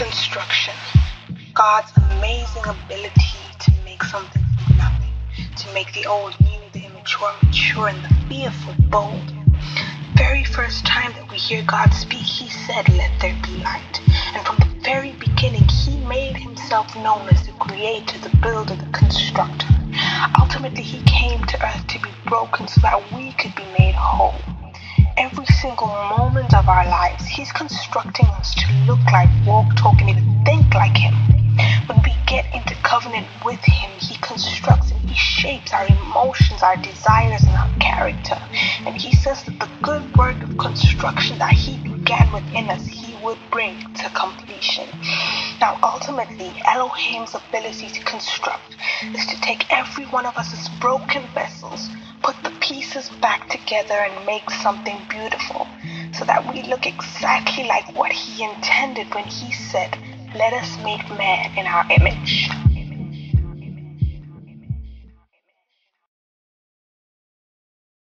Construction. God's amazing ability to make something from nothing, to make the old new, the immature mature, and the fearful bold. Very first time that we hear God speak, He said, Let there be light. And from the very beginning, He made Himself known as the creator, the builder, the constructor. Ultimately, He came to earth to be broken so that we could be made whole single moment of our lives, He's constructing us to look like, walk, talk, and even think like Him. When we get into covenant with Him, He constructs and He shapes our emotions, our desires, and our character. And He says that the good work of construction that He began within us, He would bring to completion. Now, ultimately, Elohim's ability to construct is to take every one of us as broken vessels pieces back together and make something beautiful so that we look exactly like what he intended when he said, Let us make man in our image.